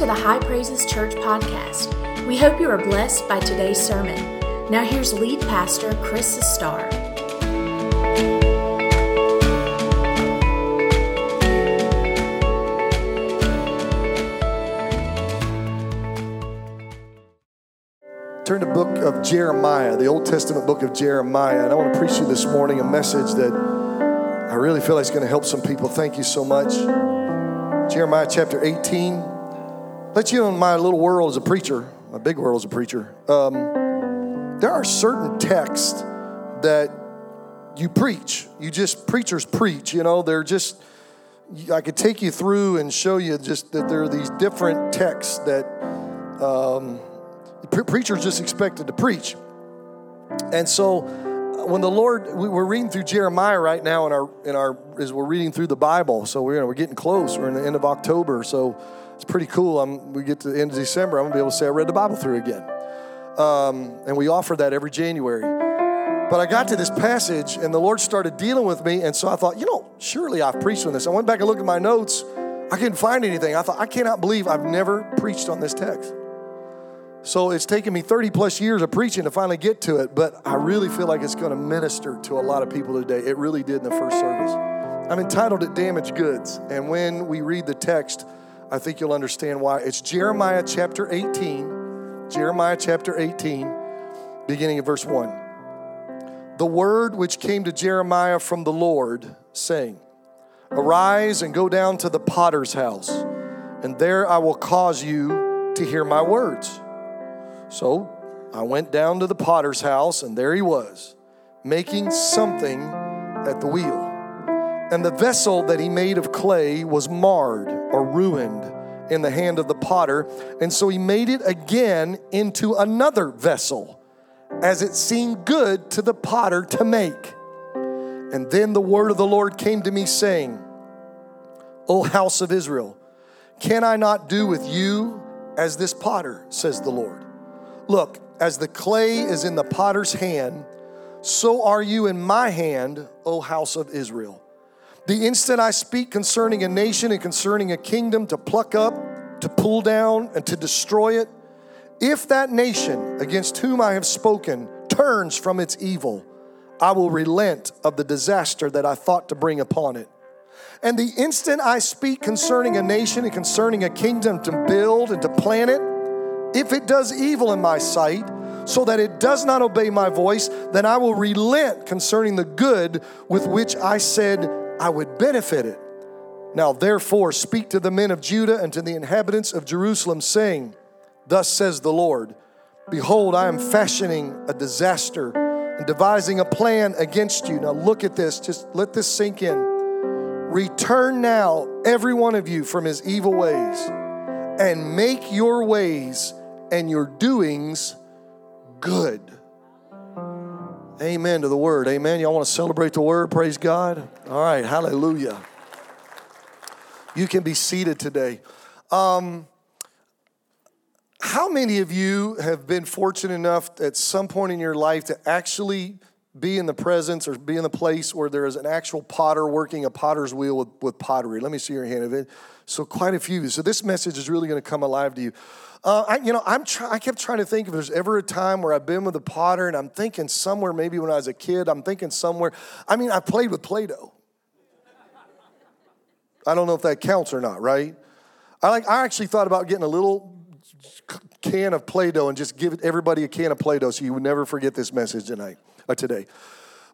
to the High Praises Church podcast. We hope you are blessed by today's sermon. Now, here's lead pastor Chris Sustar. Turn to the book of Jeremiah, the Old Testament book of Jeremiah. And I want to preach you this morning a message that I really feel is going to help some people. Thank you so much. Jeremiah chapter 18. Let you know my little world as a preacher, my big world as a preacher. Um, there are certain texts that you preach. You just, preachers preach, you know, they're just, I could take you through and show you just that there are these different texts that um, pre- preachers just expected to preach. And so when the Lord, we, are reading through Jeremiah right now in our, in our, as we're reading through the Bible. So we're, we're getting close. We're in the end of October. So it's pretty cool. I'm, we get to the end of December, I'm going to be able to say I read the Bible through again. Um, and we offer that every January. But I got to this passage, and the Lord started dealing with me. And so I thought, you know, surely I've preached on this. I went back and looked at my notes. I couldn't find anything. I thought, I cannot believe I've never preached on this text. So it's taken me 30 plus years of preaching to finally get to it, but I really feel like it's going to minister to a lot of people today. It really did in the first service. I'm entitled it Damaged Goods. And when we read the text, I think you'll understand why. It's Jeremiah chapter 18, Jeremiah chapter 18, beginning of verse 1. The word which came to Jeremiah from the Lord, saying, Arise and go down to the potter's house, and there I will cause you to hear my words. So I went down to the potter's house, and there he was, making something at the wheel. And the vessel that he made of clay was marred or ruined in the hand of the potter. And so he made it again into another vessel, as it seemed good to the potter to make. And then the word of the Lord came to me, saying, O house of Israel, can I not do with you as this potter, says the Lord? Look, as the clay is in the potter's hand, so are you in my hand, O house of Israel. The instant I speak concerning a nation and concerning a kingdom to pluck up, to pull down, and to destroy it, if that nation against whom I have spoken turns from its evil, I will relent of the disaster that I thought to bring upon it. And the instant I speak concerning a nation and concerning a kingdom to build and to plan it, if it does evil in my sight, so that it does not obey my voice, then I will relent concerning the good with which I said I would benefit it. Now, therefore, speak to the men of Judah and to the inhabitants of Jerusalem, saying, Thus says the Lord Behold, I am fashioning a disaster and devising a plan against you. Now, look at this, just let this sink in. Return now, every one of you, from his evil ways, and make your ways and your doings good. Amen to the word. Amen. Y'all want to celebrate the word? Praise God. All right. Hallelujah. You can be seated today. Um, how many of you have been fortunate enough at some point in your life to actually be in the presence or be in the place where there is an actual potter working a potter's wheel with, with pottery? Let me see your hand of it. So, quite a few. So, this message is really going to come alive to you. Uh, I, you know, I'm try, I kept trying to think if there's ever a time where I've been with a potter, and I'm thinking somewhere, maybe when I was a kid, I'm thinking somewhere. I mean, I played with Play Doh. I don't know if that counts or not, right? I like. I actually thought about getting a little can of Play Doh and just give everybody a can of Play Doh so you would never forget this message tonight or uh, today.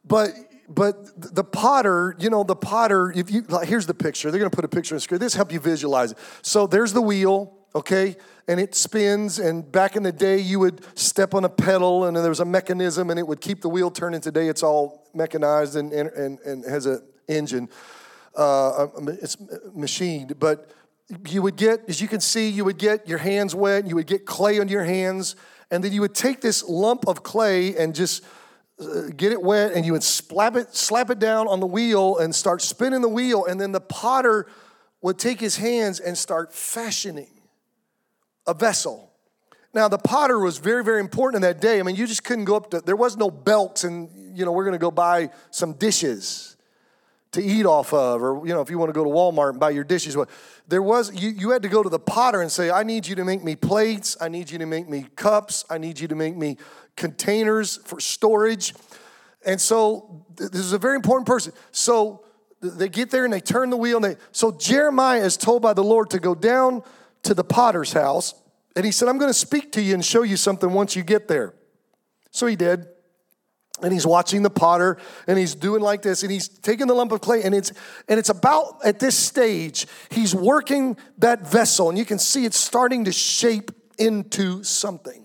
But but the potter, you know, the potter. If you like, here's the picture. They're going to put a picture on the screen. This help you visualize it. So there's the wheel okay? And it spins. And back in the day, you would step on a pedal and there was a mechanism and it would keep the wheel turning. Today, it's all mechanized and, and, and has an engine. Uh, it's machined. But you would get, as you can see, you would get your hands wet, you would get clay on your hands, and then you would take this lump of clay and just get it wet and you would slap it, slap it down on the wheel and start spinning the wheel, and then the potter would take his hands and start fashioning a vessel. Now, the potter was very, very important in that day. I mean, you just couldn't go up to, there was no belts and, you know, we're going to go buy some dishes to eat off of, or you know, if you want to go to Walmart and buy your dishes. There was you, you had to go to the potter and say, I need you to make me plates, I need you to make me cups, I need you to make me containers for storage. And so this is a very important person. So they get there and they turn the wheel and they so Jeremiah is told by the Lord to go down to the potter's house. And he said, I'm going to speak to you and show you something once you get there. So he did and he's watching the potter and he's doing like this and he's taking the lump of clay and it's and it's about at this stage he's working that vessel and you can see it's starting to shape into something.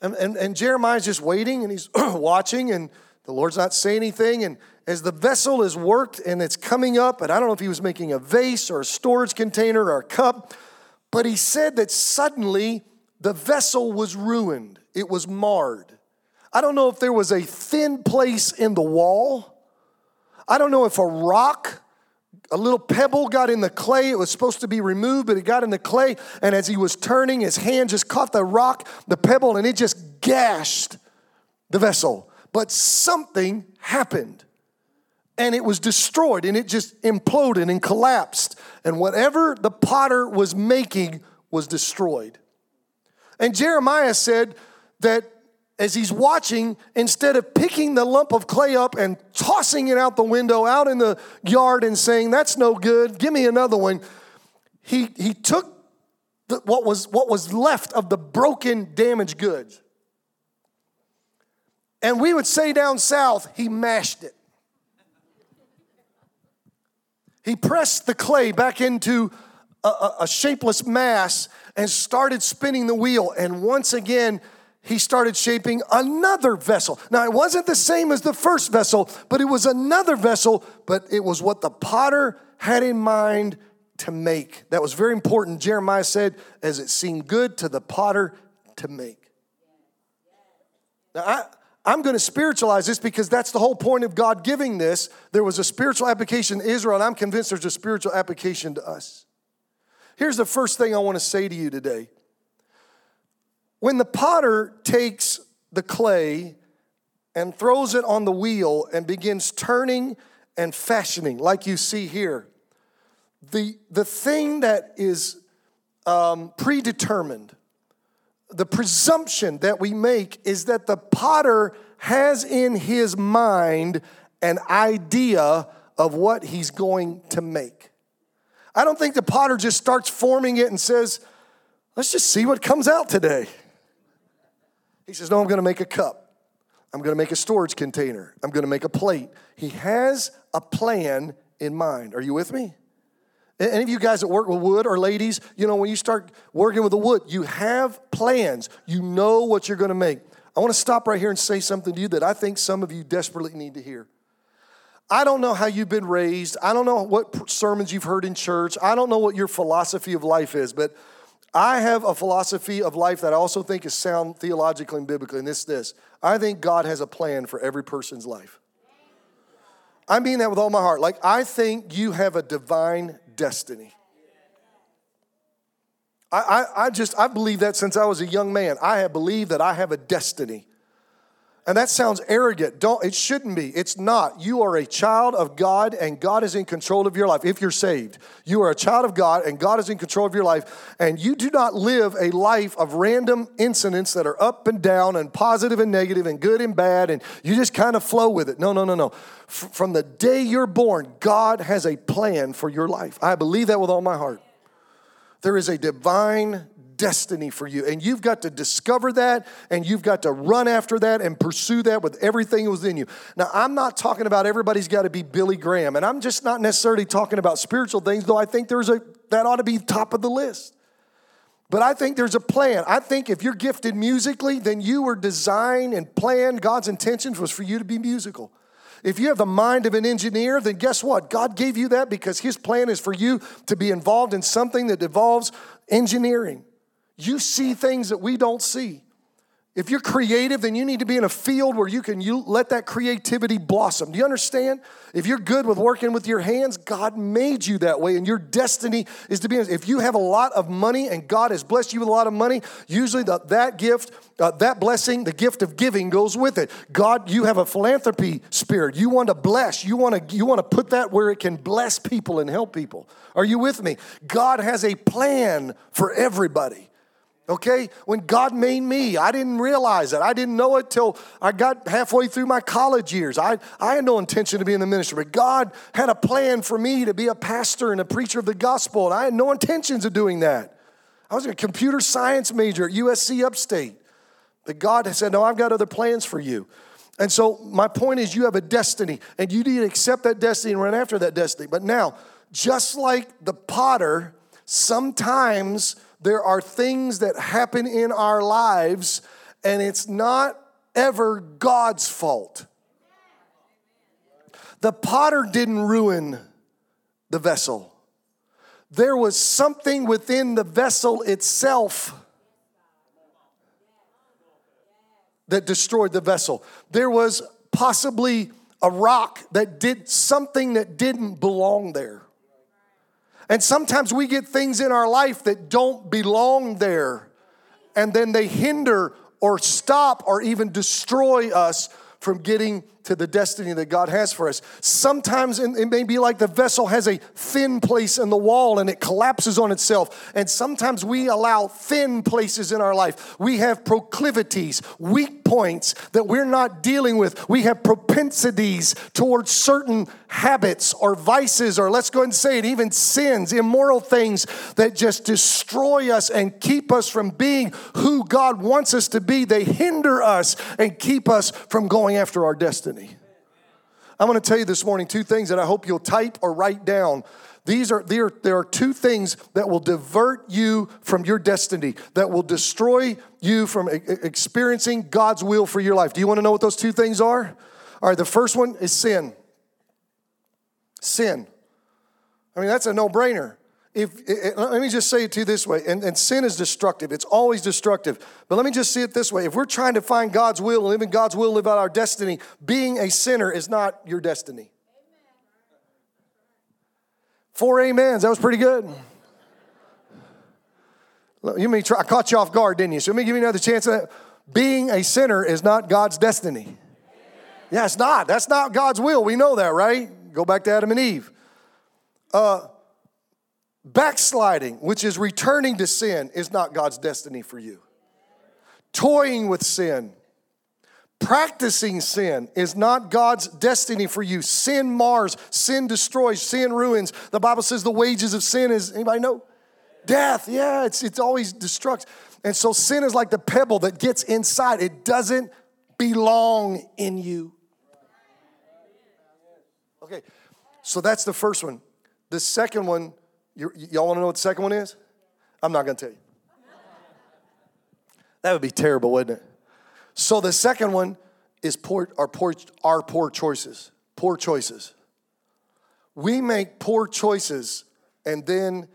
And, and, and jeremiah's just waiting and he's watching and the lord's not saying anything and as the vessel is worked and it's coming up and i don't know if he was making a vase or a storage container or a cup but he said that suddenly the vessel was ruined. It was marred I don't know if there was a thin place in the wall. I don't know if a rock, a little pebble got in the clay. It was supposed to be removed, but it got in the clay. And as he was turning, his hand just caught the rock, the pebble, and it just gashed the vessel. But something happened and it was destroyed and it just imploded and collapsed. And whatever the potter was making was destroyed. And Jeremiah said that as he's watching, instead of picking the lump of clay up and tossing it out the window, out in the yard, and saying, That's no good, give me another one, he, he took the, what, was, what was left of the broken, damaged goods. And we would say down south, he mashed it. He pressed the clay back into a, a, a shapeless mass and started spinning the wheel. And once again, he started shaping another vessel. Now, it wasn't the same as the first vessel, but it was another vessel, but it was what the potter had in mind to make. That was very important. Jeremiah said, as it seemed good to the potter to make. Now, I, I'm going to spiritualize this because that's the whole point of God giving this. There was a spiritual application to Israel, and I'm convinced there's a spiritual application to us. Here's the first thing I want to say to you today when the potter takes the clay and throws it on the wheel and begins turning and fashioning, like you see here, the, the thing that is um, predetermined, the presumption that we make is that the potter has in his mind an idea of what he's going to make. I don't think the potter just starts forming it and says, let's just see what comes out today. He says, No, I'm going to make a cup. I'm going to make a storage container. I'm going to make a plate. He has a plan in mind. Are you with me? Any of you guys that work with wood or ladies, you know, when you start working with the wood, you have plans. You know what you're going to make. I want to stop right here and say something to you that I think some of you desperately need to hear. I don't know how you've been raised. I don't know what sermons you've heard in church. I don't know what your philosophy of life is, but I have a philosophy of life that I also think is sound theologically and biblically, and it's this I think God has a plan for every person's life. I mean that with all my heart. Like, I think you have a divine destiny. I, I, I just, I believe that since I was a young man. I have believed that I have a destiny. And that sounds arrogant. Don't it shouldn't be. It's not. You are a child of God and God is in control of your life if you're saved. You are a child of God and God is in control of your life and you do not live a life of random incidents that are up and down and positive and negative and good and bad and you just kind of flow with it. No, no, no, no. F- from the day you're born, God has a plan for your life. I believe that with all my heart. There is a divine destiny for you. And you've got to discover that and you've got to run after that and pursue that with everything within you. Now, I'm not talking about everybody's got to be Billy Graham, and I'm just not necessarily talking about spiritual things, though I think there's a that ought to be top of the list. But I think there's a plan. I think if you're gifted musically, then you were designed and planned, God's intentions was for you to be musical. If you have the mind of an engineer, then guess what? God gave you that because His plan is for you to be involved in something that involves engineering. You see things that we don't see. If you're creative, then you need to be in a field where you can you let that creativity blossom. Do you understand? If you're good with working with your hands, God made you that way, and your destiny is to be. If you have a lot of money and God has blessed you with a lot of money, usually the, that gift, uh, that blessing, the gift of giving goes with it. God, you have a philanthropy spirit. You want to bless. You want to you want to put that where it can bless people and help people. Are you with me? God has a plan for everybody. Okay? When God made me, I didn't realize it. I didn't know it till I got halfway through my college years. I, I had no intention to be in the ministry, but God had a plan for me to be a pastor and a preacher of the gospel, and I had no intentions of doing that. I was a computer science major at USC Upstate. But God said, No, I've got other plans for you. And so, my point is, you have a destiny, and you need to accept that destiny and run after that destiny. But now, just like the potter, sometimes there are things that happen in our lives, and it's not ever God's fault. The potter didn't ruin the vessel, there was something within the vessel itself that destroyed the vessel. There was possibly a rock that did something that didn't belong there. And sometimes we get things in our life that don't belong there, and then they hinder or stop or even destroy us from getting to the destiny that God has for us. Sometimes it may be like the vessel has a thin place in the wall and it collapses on itself. And sometimes we allow thin places in our life. We have proclivities, weak points that we're not dealing with. We have propensities towards certain habits or vices, or let's go and say it, even sins, immoral things that just destroy us and keep us from being who God wants us to be. They hinder us and keep us from going after our destiny. I'm going to tell you this morning two things that I hope you'll type or write down. These are there, there are two things that will divert you from your destiny, that will destroy you from experiencing God's will for your life. Do you want to know what those two things are? All right, the first one is sin. Sin. I mean, that's a no brainer if let me just say it to you this way and, and, sin is destructive. It's always destructive. But let me just see it this way. If we're trying to find god's will and live in god's will live out our destiny being a sinner is not your destiny. Four amens that was pretty good. You mean try, i caught you off guard didn't you? So let me give you another chance being a sinner is not god's destiny. Yeah it's not. That's not god's will. We know that right? Go back to adam and eve. Uh, Backsliding, which is returning to sin, is not God's destiny for you. Toying with sin, practicing sin is not God's destiny for you. Sin mars, sin destroys, sin ruins. The Bible says the wages of sin is, anybody know? Death. Yeah, it's, it's always destructs. And so sin is like the pebble that gets inside, it doesn't belong in you. Okay, so that's the first one. The second one you, y'all want to know what the second one is? I'm not going to tell you. That would be terrible, wouldn't it? So the second one is poor, our, poor, our poor choices. Poor choices. We make poor choices and then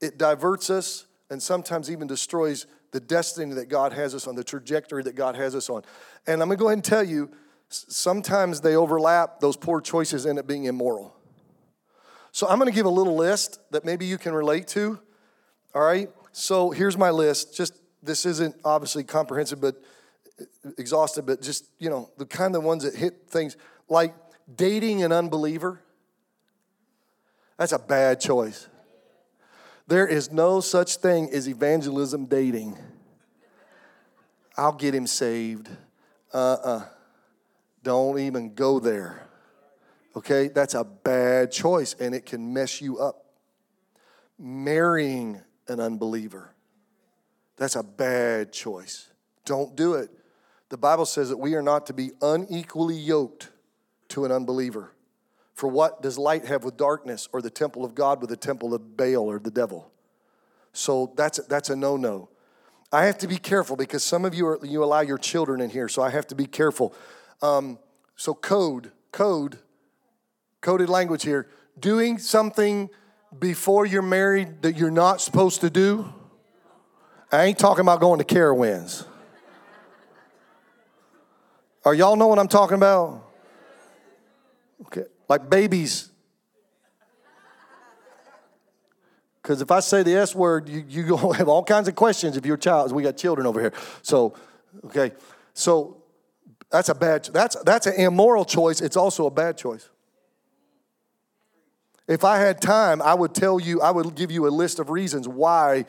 it diverts us and sometimes even destroys the destiny that God has us on, the trajectory that God has us on. And I'm gonna go ahead and tell you, sometimes they overlap, those poor choices end up being immoral. So I'm going to give a little list that maybe you can relate to. All right? So here's my list. Just this isn't obviously comprehensive but exhaustive, but just, you know, the kind of ones that hit things like dating an unbeliever. That's a bad choice. There is no such thing as evangelism dating. I'll get him saved. Uh uh-uh. uh. do not even go there. Okay, that's a bad choice and it can mess you up. Marrying an unbeliever, that's a bad choice. Don't do it. The Bible says that we are not to be unequally yoked to an unbeliever. For what does light have with darkness, or the temple of God with the temple of Baal or the devil? So that's, that's a no no. I have to be careful because some of you are, you allow your children in here, so I have to be careful. Um, so code, code coded language here doing something before you're married that you're not supposed to do. I ain't talking about going to Carowinds. Are y'all know what I'm talking about? Okay, like babies. Because if I say the S word, you, you have all kinds of questions if you're a child. We got children over here. So, okay. So that's a bad that's that's an immoral choice. It's also a bad choice. If I had time, I would tell you, I would give you a list of reasons why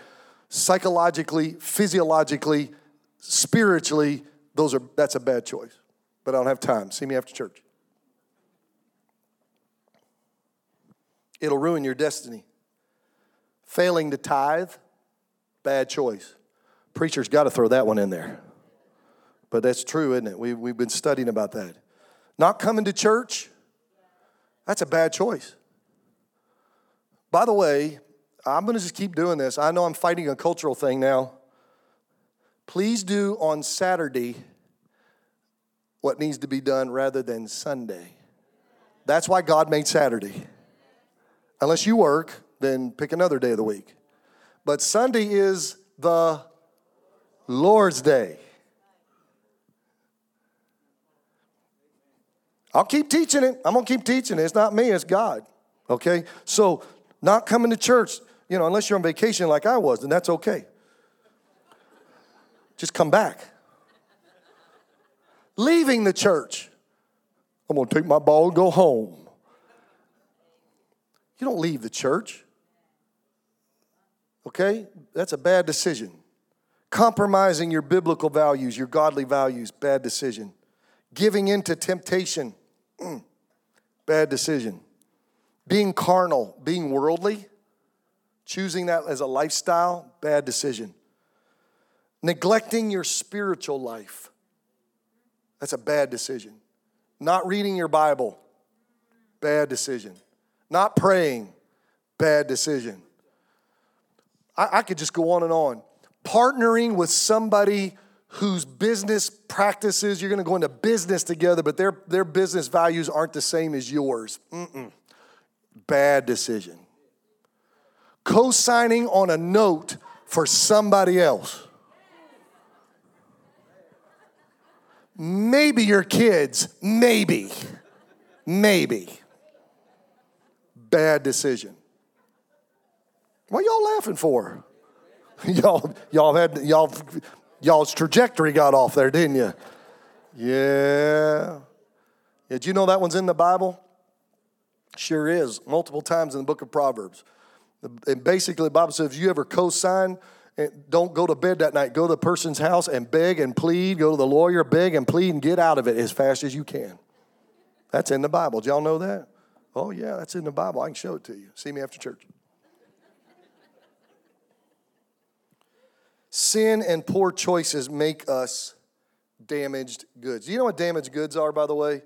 psychologically, physiologically, spiritually, those are that's a bad choice. But I don't have time. See me after church. It'll ruin your destiny. Failing to tithe, bad choice. Preacher's got to throw that one in there. But that's true, isn't it? We, we've been studying about that. Not coming to church, that's a bad choice. By the way, I'm going to just keep doing this. I know I'm fighting a cultural thing now. Please do on Saturday what needs to be done rather than Sunday. That's why God made Saturday. Unless you work, then pick another day of the week. But Sunday is the Lord's Day. I'll keep teaching it. I'm going to keep teaching it. It's not me, it's God. Okay? So, not coming to church, you know, unless you're on vacation like I was, then that's okay. Just come back. Leaving the church. I'm going to take my ball and go home. You don't leave the church. Okay? That's a bad decision. Compromising your biblical values, your godly values, bad decision. Giving in to temptation, mm, bad decision. Being carnal, being worldly, choosing that as a lifestyle, bad decision. Neglecting your spiritual life, that's a bad decision. Not reading your Bible, bad decision. Not praying, bad decision. I, I could just go on and on. Partnering with somebody whose business practices, you're gonna go into business together, but their, their business values aren't the same as yours. Mm-mm. Bad decision. Co signing on a note for somebody else. Maybe your kids, maybe, maybe bad decision. What y'all laughing for? y'all, y'all had y'all, y'all's trajectory got off there, didn't you? Yeah. Did you know that one's in the Bible? Sure is, multiple times in the book of Proverbs. And basically, the Bible says if you ever co-sign, eh, don't go to bed that night. Go to the person's house and beg and plead. Go to the lawyer, beg and plead, and get out of it as fast as you can. That's in the Bible. Did y'all know that? Oh, yeah, that's in the Bible. I can show it to you. See me after church. Sin and poor choices make us damaged goods. You know what damaged goods are, by the way?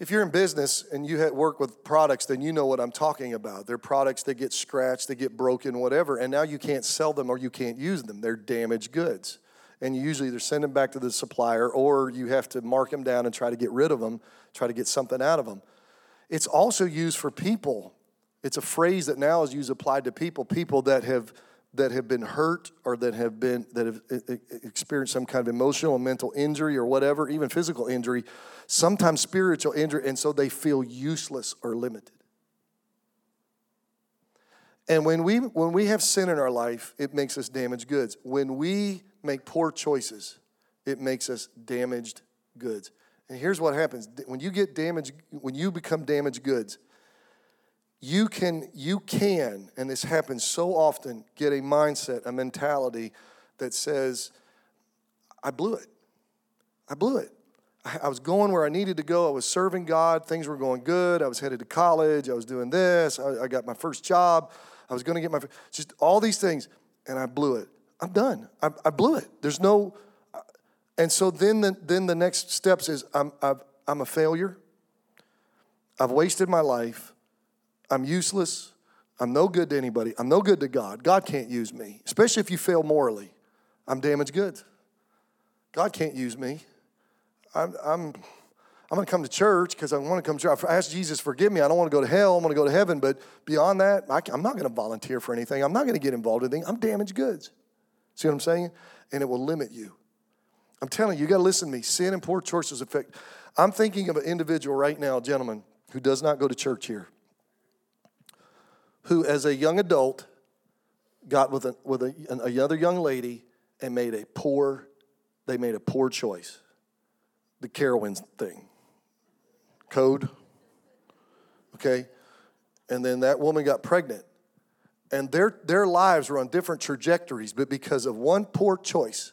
If you're in business and you work with products, then you know what I'm talking about. They're products that get scratched, they get broken, whatever, and now you can't sell them or you can't use them. They're damaged goods. And you usually either send them back to the supplier or you have to mark them down and try to get rid of them, try to get something out of them. It's also used for people. It's a phrase that now is used applied to people, people that have that have been hurt or that have been that have experienced some kind of emotional and mental injury or whatever, even physical injury, sometimes spiritual injury, and so they feel useless or limited. And when we when we have sin in our life, it makes us damaged goods. When we make poor choices, it makes us damaged goods. And here's what happens when you get damaged, when you become damaged goods, you can, you can, and this happens so often, get a mindset, a mentality that says, I blew it. I blew it. I was going where I needed to go. I was serving God. Things were going good. I was headed to college. I was doing this. I, got my first job. I was going to get my, just all these things, and I blew it. I'm done. I, I blew it. There's no, and so then the, then the next steps is I'm, I've, I'm a failure. I've wasted my life. I'm useless. I'm no good to anybody. I'm no good to God. God can't use me, especially if you fail morally. I'm damaged goods. God can't use me. I'm, I'm, I'm going to come to church because I want to come to church. I ask Jesus, forgive me. I don't want to go to hell. I want to go to heaven. But beyond that, I, am not going to volunteer for anything. I'm not going to get involved in anything. I'm damaged goods. See what I'm saying? And it will limit you. I'm telling you, you got to listen to me. Sin and poor choices affect. I'm thinking of an individual right now, gentleman, who does not go to church here, who, as a young adult, got with, a, with a, another young lady and made a poor, they made a poor choice. The Carowinds thing. Code. Okay? And then that woman got pregnant. And their, their lives were on different trajectories, but because of one poor choice,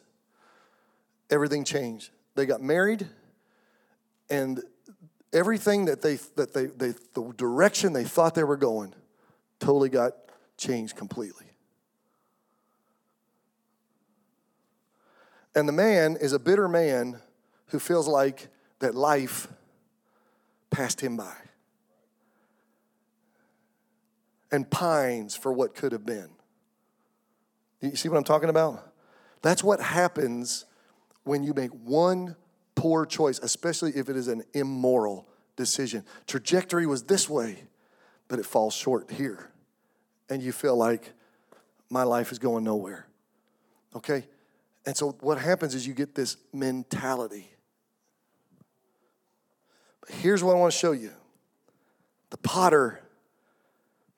everything changed. They got married, and everything that they that they, they the direction they thought they were going totally got changed completely. And the man is a bitter man who feels like that life passed him by and pines for what could have been. You see what I'm talking about? That's what happens when you make one poor choice, especially if it is an immoral decision. Trajectory was this way, but it falls short here. And you feel like my life is going nowhere. Okay? And so what happens is you get this mentality. But here's what I want to show you the potter,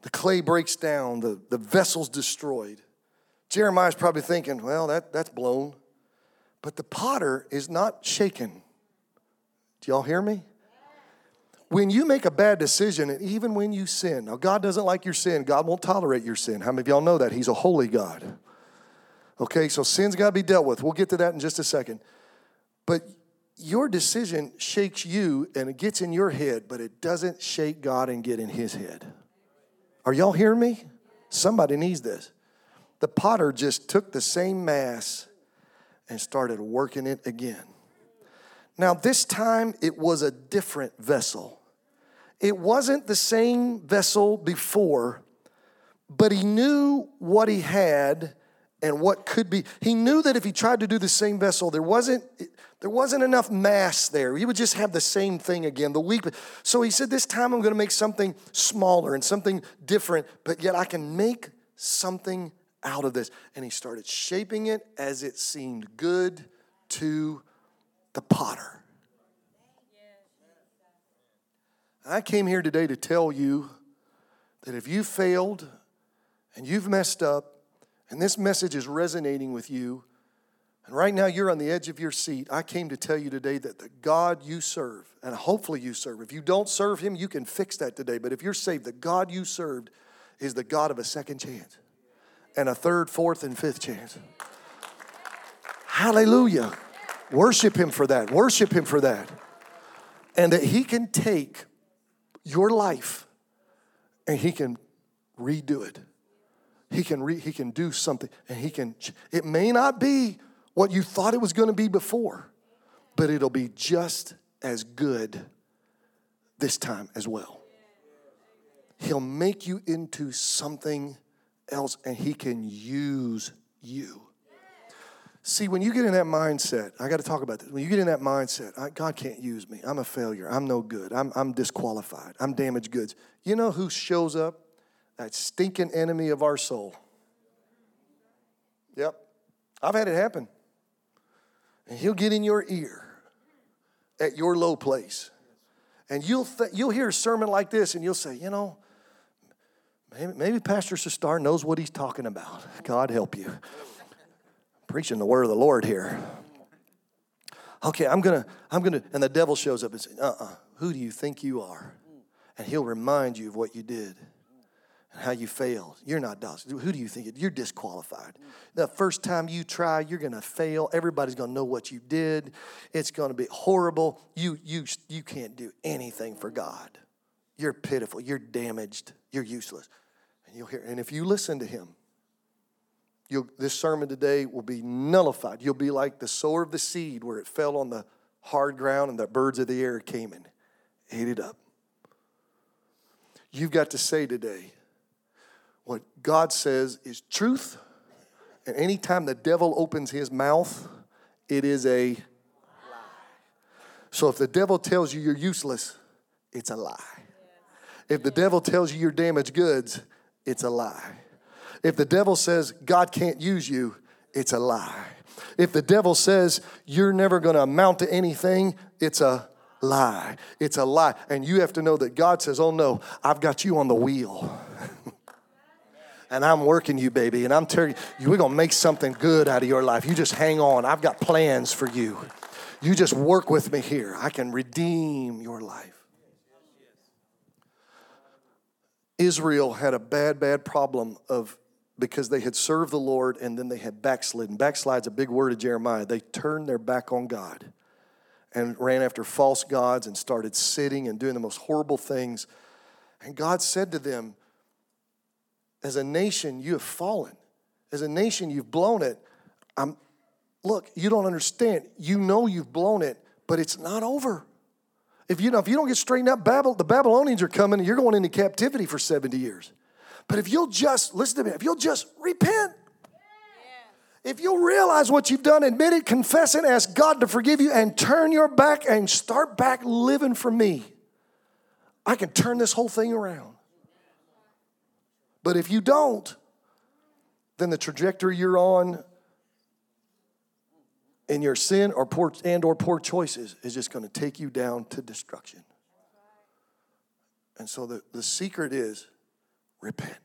the clay breaks down, the, the vessel's destroyed. Jeremiah's probably thinking, well, that, that's blown. But the potter is not shaken. Do y'all hear me? When you make a bad decision, and even when you sin, now God doesn't like your sin, God won't tolerate your sin. How many of y'all know that? He's a holy God. Okay, so sin's got to be dealt with. We'll get to that in just a second. But your decision shakes you and it gets in your head, but it doesn't shake God and get in his head. Are y'all hearing me? Somebody needs this. The potter just took the same mass and started working it again. Now, this time it was a different vessel. It wasn't the same vessel before, but he knew what he had and what could be. He knew that if he tried to do the same vessel, there wasn't there wasn't enough mass there. He would just have the same thing again. The weak. So he said, "This time I'm going to make something smaller and something different, but yet I can make something out of this." And he started shaping it as it seemed good to the potter. I came here today to tell you that if you failed and you've messed up and this message is resonating with you, and right now you're on the edge of your seat, I came to tell you today that the God you serve, and hopefully you serve, if you don't serve Him, you can fix that today. But if you're saved, the God you served is the God of a second chance and a third, fourth, and fifth chance. Hallelujah. Worship Him for that. Worship Him for that. And that He can take your life and He can redo it he can re, he can do something and he can it may not be what you thought it was going to be before but it'll be just as good this time as well he'll make you into something else and he can use you see when you get in that mindset i got to talk about this when you get in that mindset I, god can't use me i'm a failure i'm no good I'm, I'm disqualified i'm damaged goods you know who shows up that stinking enemy of our soul. Yep, I've had it happen. And he'll get in your ear at your low place. And you'll, th- you'll hear a sermon like this and you'll say, you know, maybe, maybe Pastor Sustar knows what he's talking about. God help you. Preaching the word of the Lord here. Okay, I'm gonna, I'm gonna, and the devil shows up and says, uh uh, who do you think you are? And he'll remind you of what you did and how you failed. You're not docile. Who do you think? You're disqualified. The first time you try, you're to fail. Everybody's to know what you did. It's to be horrible. You, you, you can't do anything for God. You're pitiful. You're damaged. You're useless. And you'll hear. And if you listen to him, you'll, this sermon today will be nullified. You'll be like the sower of the seed, where it fell on the hard ground, and the birds of the air came and ate it up. You've got to say today, what God says is truth. And anytime the devil opens his mouth, it is a lie. So if the devil tells you you're useless, it's a lie. If the devil tells you you're damaged goods, it's a lie. If the devil says God can't use you, it's a lie. If the devil says you're never going to amount to anything, it's a lie. It's a lie. And you have to know that God says, oh no, I've got you on the wheel. and I'm working you, baby. And I'm telling you, we're going to make something good out of your life. You just hang on. I've got plans for you. You just work with me here. I can redeem your life. Israel had a bad, bad problem of because they had served the Lord and then they had backslidden. Backslide's a big word of Jeremiah. They turned their back on God and ran after false gods and started sitting and doing the most horrible things. And God said to them, As a nation, you have fallen. As a nation, you've blown it. I'm, look, you don't understand. You know you've blown it, but it's not over. If you know, if you don't get straightened up, Babel, the Babylonians are coming and you're going into captivity for 70 years. But if you'll just, listen to me, if you'll just repent, if you'll realize what you've done, admit it, confess it, ask God to forgive you, and turn your back and start back living for me, I can turn this whole thing around. But if you don't, then the trajectory you're on in your sin or poor and or poor choices is just going to take you down to destruction. And so the, the secret is repent.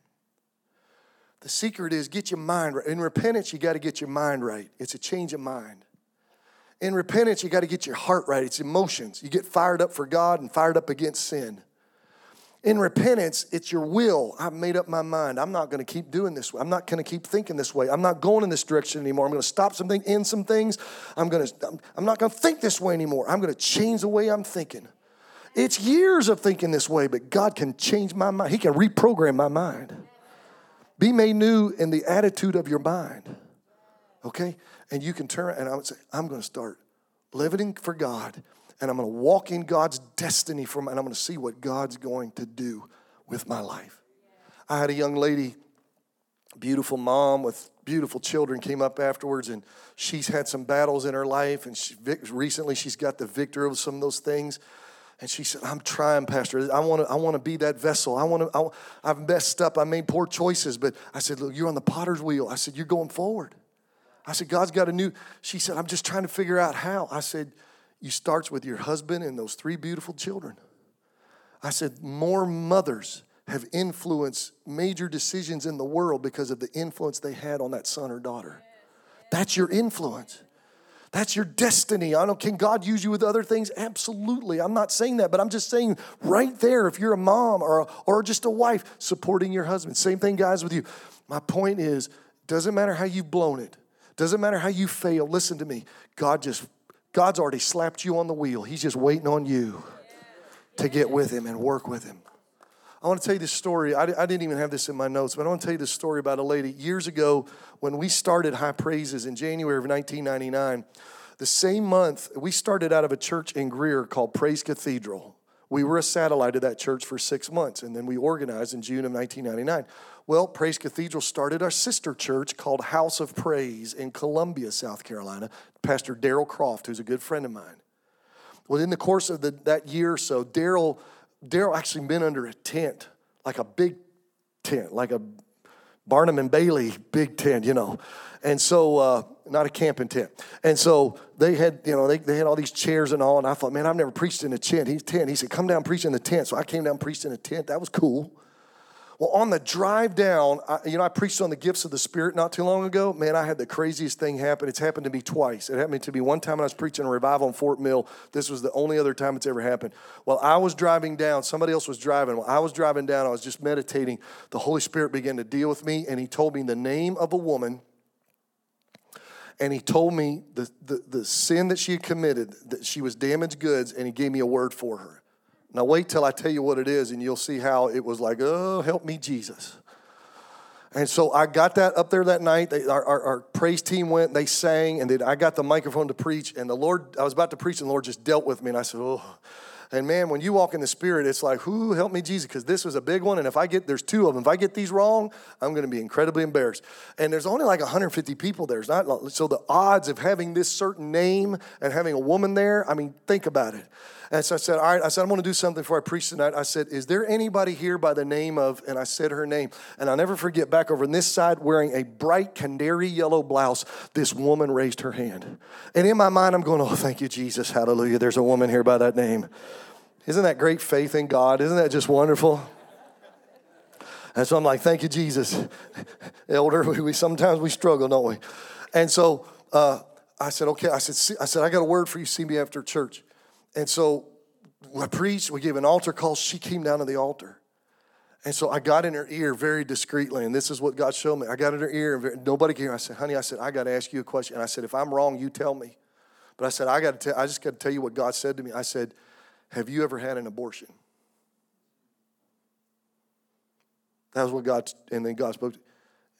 The secret is get your mind right. In repentance, you got to get your mind right. It's a change of mind. In repentance, you got to get your heart right. It's emotions. You get fired up for God and fired up against sin. In repentance, it's your will. I've made up my mind. I'm not going to keep doing this way. I'm not going to keep thinking this way. I'm not going in this direction anymore. I'm going to stop something, end some things. I'm going to I'm not going to think this way anymore. I'm going to change the way I'm thinking. It's years of thinking this way, but God can change my mind. He can reprogram my mind. Be made new in the attitude of your mind. Okay? And you can turn and I would say, I'm going to start living for God and I'm going to walk in God's destiny from, and I'm going to see what God's going to do with my life. I had a young lady, beautiful mom with beautiful children, came up afterwards, and she's had some battles in her life, and she, recently she's got the victor of some of those things. And she said, I'm trying, Pastor. I want to, I want to be that vessel. I want to, I've messed up. I made poor choices. But I said, Look, you're on the potter's wheel. I said, You're going forward. I said, God's got a new. She said, I'm just trying to figure out how. I said, you starts with your husband and those three beautiful children. I said, more mothers have influenced major decisions in the world because of the influence they had on that son or daughter. That's your influence. That's your destiny. I don't can God use you with other things? Absolutely. I'm not saying that, but I'm just saying right there, if you're a mom or, or just a wife supporting your husband. Same thing, guys, with you. My point is, doesn't matter how you've blown it, doesn't matter how you fail. Listen to me. God just God's already slapped you on the wheel. He's just waiting on you to get with Him and work with Him. I want to tell you this story. I, I, didn't even have this in my notes, but I want to tell you this story about a lady. Years ago, when we started High Praises in January of 1999, the same month, we started out of a church in Greer called Praise Cathedral. We were a satellite of that church for six months, and then we organized in June of 1999. Well, Praise Cathedral started our sister church called House of Praise in Columbia, South Carolina. Pastor Daryl Croft, who's a good friend of mine. Well, in the course of the, that year or so, Daryl Daryl actually been under a tent, like a big tent, like a Barnum and Bailey big tent, you know. And so, uh, not a camping tent. And so they had, you know, they, they had all these chairs and all. And I thought, man, I've never preached in a tent. He's tent. He said, come down preach in the tent. So I came down preached in a tent. That was cool. Well, on the drive down, I, you know, I preached on the gifts of the Spirit not too long ago. Man, I had the craziest thing happen. It's happened to me twice. It happened to me one time when I was preaching a revival in Fort Mill. This was the only other time it's ever happened. While I was driving down, somebody else was driving. While I was driving down, I was just meditating. The Holy Spirit began to deal with me, and He told me the name of a woman and he told me the, the, the, sin that she had committed, that she was damaged goods, and he gave me a word for her. Now, wait till I tell you what it is, and you'll see how it was like, oh, help me, Jesus. And so I got that up there that night. They, our, our, our, praise team went, they sang, and then I got the microphone to preach. And the Lord, I was about to preach, and the Lord just dealt with me. And I said, oh. And man, when you walk in the Spirit, it's like, Who help me, Jesus, because this was a big one. And if I get, there's two of them. If I get these wrong, I'm going to be incredibly embarrassed. And there's only like 150 people there. It's not, so the odds of having this certain name and having a woman there, I mean, think about it. And so I said, All right, I said, I'm going to do something before I preach tonight. I said, Is there anybody here by the name of, and I said her name. And I'll never forget back over on this side wearing a bright canary yellow blouse, this woman raised her hand. And in my mind, I'm going, Oh, thank you, Jesus. Hallelujah. There's a woman here by that name. Isn't that great faith in God? Isn't that just wonderful? And so I'm like, thank you, Jesus. Elder, we, sometimes we struggle, don't we? And so uh, I said, okay. I said, I said, I got a word for you. See me after church. And so I preached, we gave an altar call. She came down to the altar. And so I got in her ear very discreetly, and this is what God showed me. I got in her ear, and nobody came. I said, honey, I said, I got to ask you a question. And I said, if I'm wrong, you tell me. But I said, I got to I just got to tell you what God said to me. I said, have you ever had an abortion? That was what God, and then God spoke.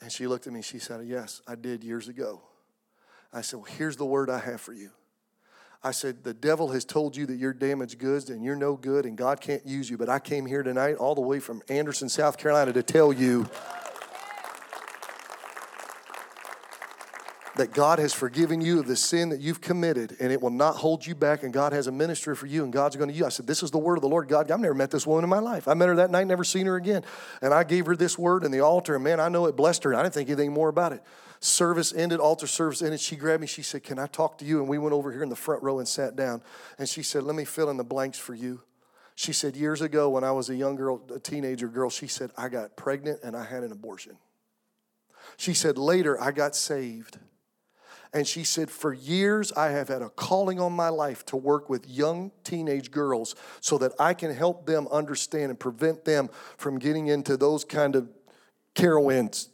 And she looked at me, she said, Yes, I did years ago. I said, Well, here's the word I have for you. I said, The devil has told you that you're damaged goods and you're no good and God can't use you. But I came here tonight, all the way from Anderson, South Carolina, to tell you that God has forgiven you of the sin that you've committed and it will not hold you back. And God has a ministry for you and God's going to use. I said, This is the word of the Lord. God, I've never met this woman in my life. I met her that night, never seen her again. And I gave her this word in the altar, and man, I know it blessed her. I didn't think anything more about it. Service ended, altar service ended. She grabbed me. She said, Can I talk to you? And we went over here in the front row and sat down. And she said, Let me fill in the blanks for you. She said, Years ago, when I was a young girl, a teenager girl, she said, I got pregnant and I had an abortion. She said, Later, I got saved. And she said, For years, I have had a calling on my life to work with young teenage girls so that I can help them understand and prevent them from getting into those kind of Carowinds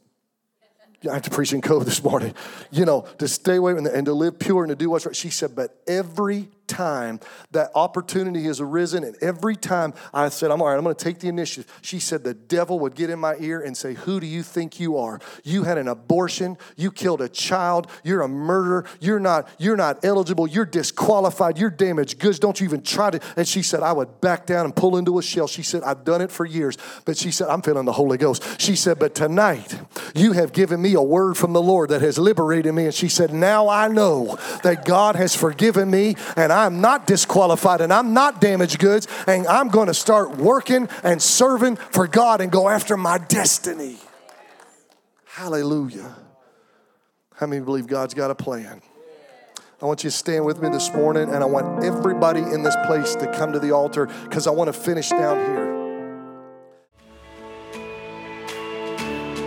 I have to preach in code this morning, you know, to stay away and to live pure and to do what's right. She said, but every time that opportunity has arisen, and every time I said, I'm all right, I'm going to take the initiative, she said, the devil would get in my ear and say, Who do you think you are? You had an abortion, you killed a child, you're a murderer, you're not, you're not eligible, you're disqualified, you're damaged goods, don't you even try to. And she said, I would back down and pull into a shell. She said, I've done it for years. But she said, I'm feeling the Holy Ghost. She said, But tonight, you have given me a word from the Lord that has liberated me. And she said, Now I know that God has forgiven me and I'm not disqualified and I'm not damaged goods, and I'm going to start working and serving for God and go after my destiny. Hallelujah. How many believe God's got a plan? I want you to stand with me this morning, and I want everybody in this place to come to the altar because I want to finish down here.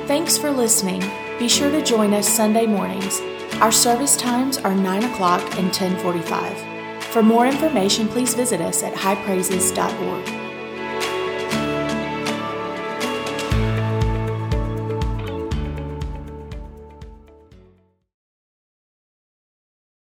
Thanks for listening. Be sure to join us Sunday mornings. Our service times are 9 o'clock and 1045. For more information, please visit us at highpraises.org.